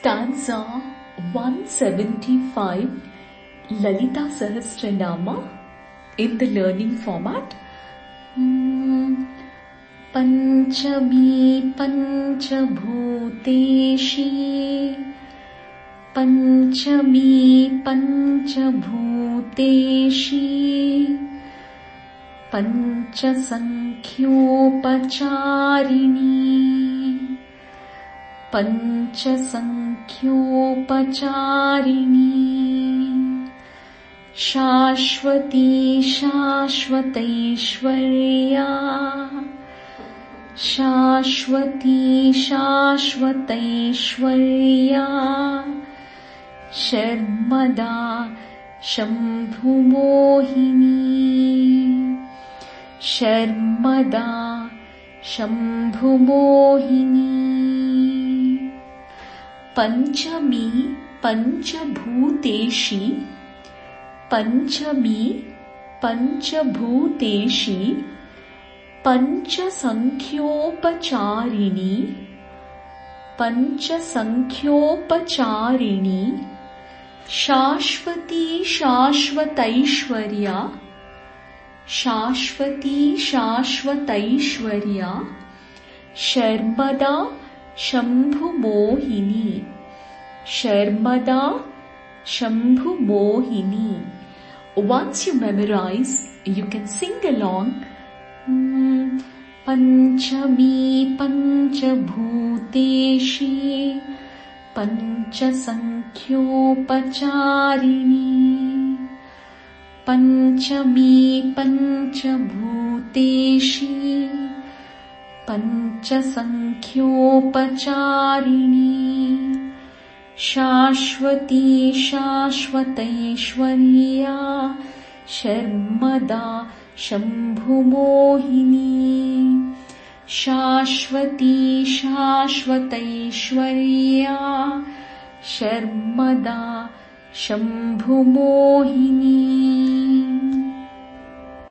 Stanza 175 Lalita Sahasranama in the learning format पंचमी पंचभूतेशी पंचमी पंचभूतेशी पंचसंख्योपचारिणी पंचसं पञ्चसङ्ख्योपचारिणी शाश्वती शाश्वतैश्वर्या। शाश्वती शाश्वतैश्वर्या। शर्मदा शम्भुमोहिनी। शर्मदा शम्भुमोहिनी पञ्चमी पञ्चभूतेशी पञ्चमी पञ्चभूतेशी पञ्चसङ्ख्योपचारिणी पञ्चसङ्ख्योपचारिणी शाश्वती शाश्वतैश्वर्या शाश्वती शाश्वतैश्वर्या शर्मदा शम्भुमोहिनी शर्मदा शम्भुमोहिनी Once you memorize, you can sing along. पञ्चमी पञ्चभूतेशी पञ्चसङ्ख्योपचारिणी पञ्चमी पञ्चभूतेशी पञ्चसङ्ख्योपचारिणी। शाश्वती शाश्वतैश्वर्या शर्मदा शम्भुमोहिनी। शाश्वती शाश्वतैश्वर्या शर्मदा शम्भुमोहिनी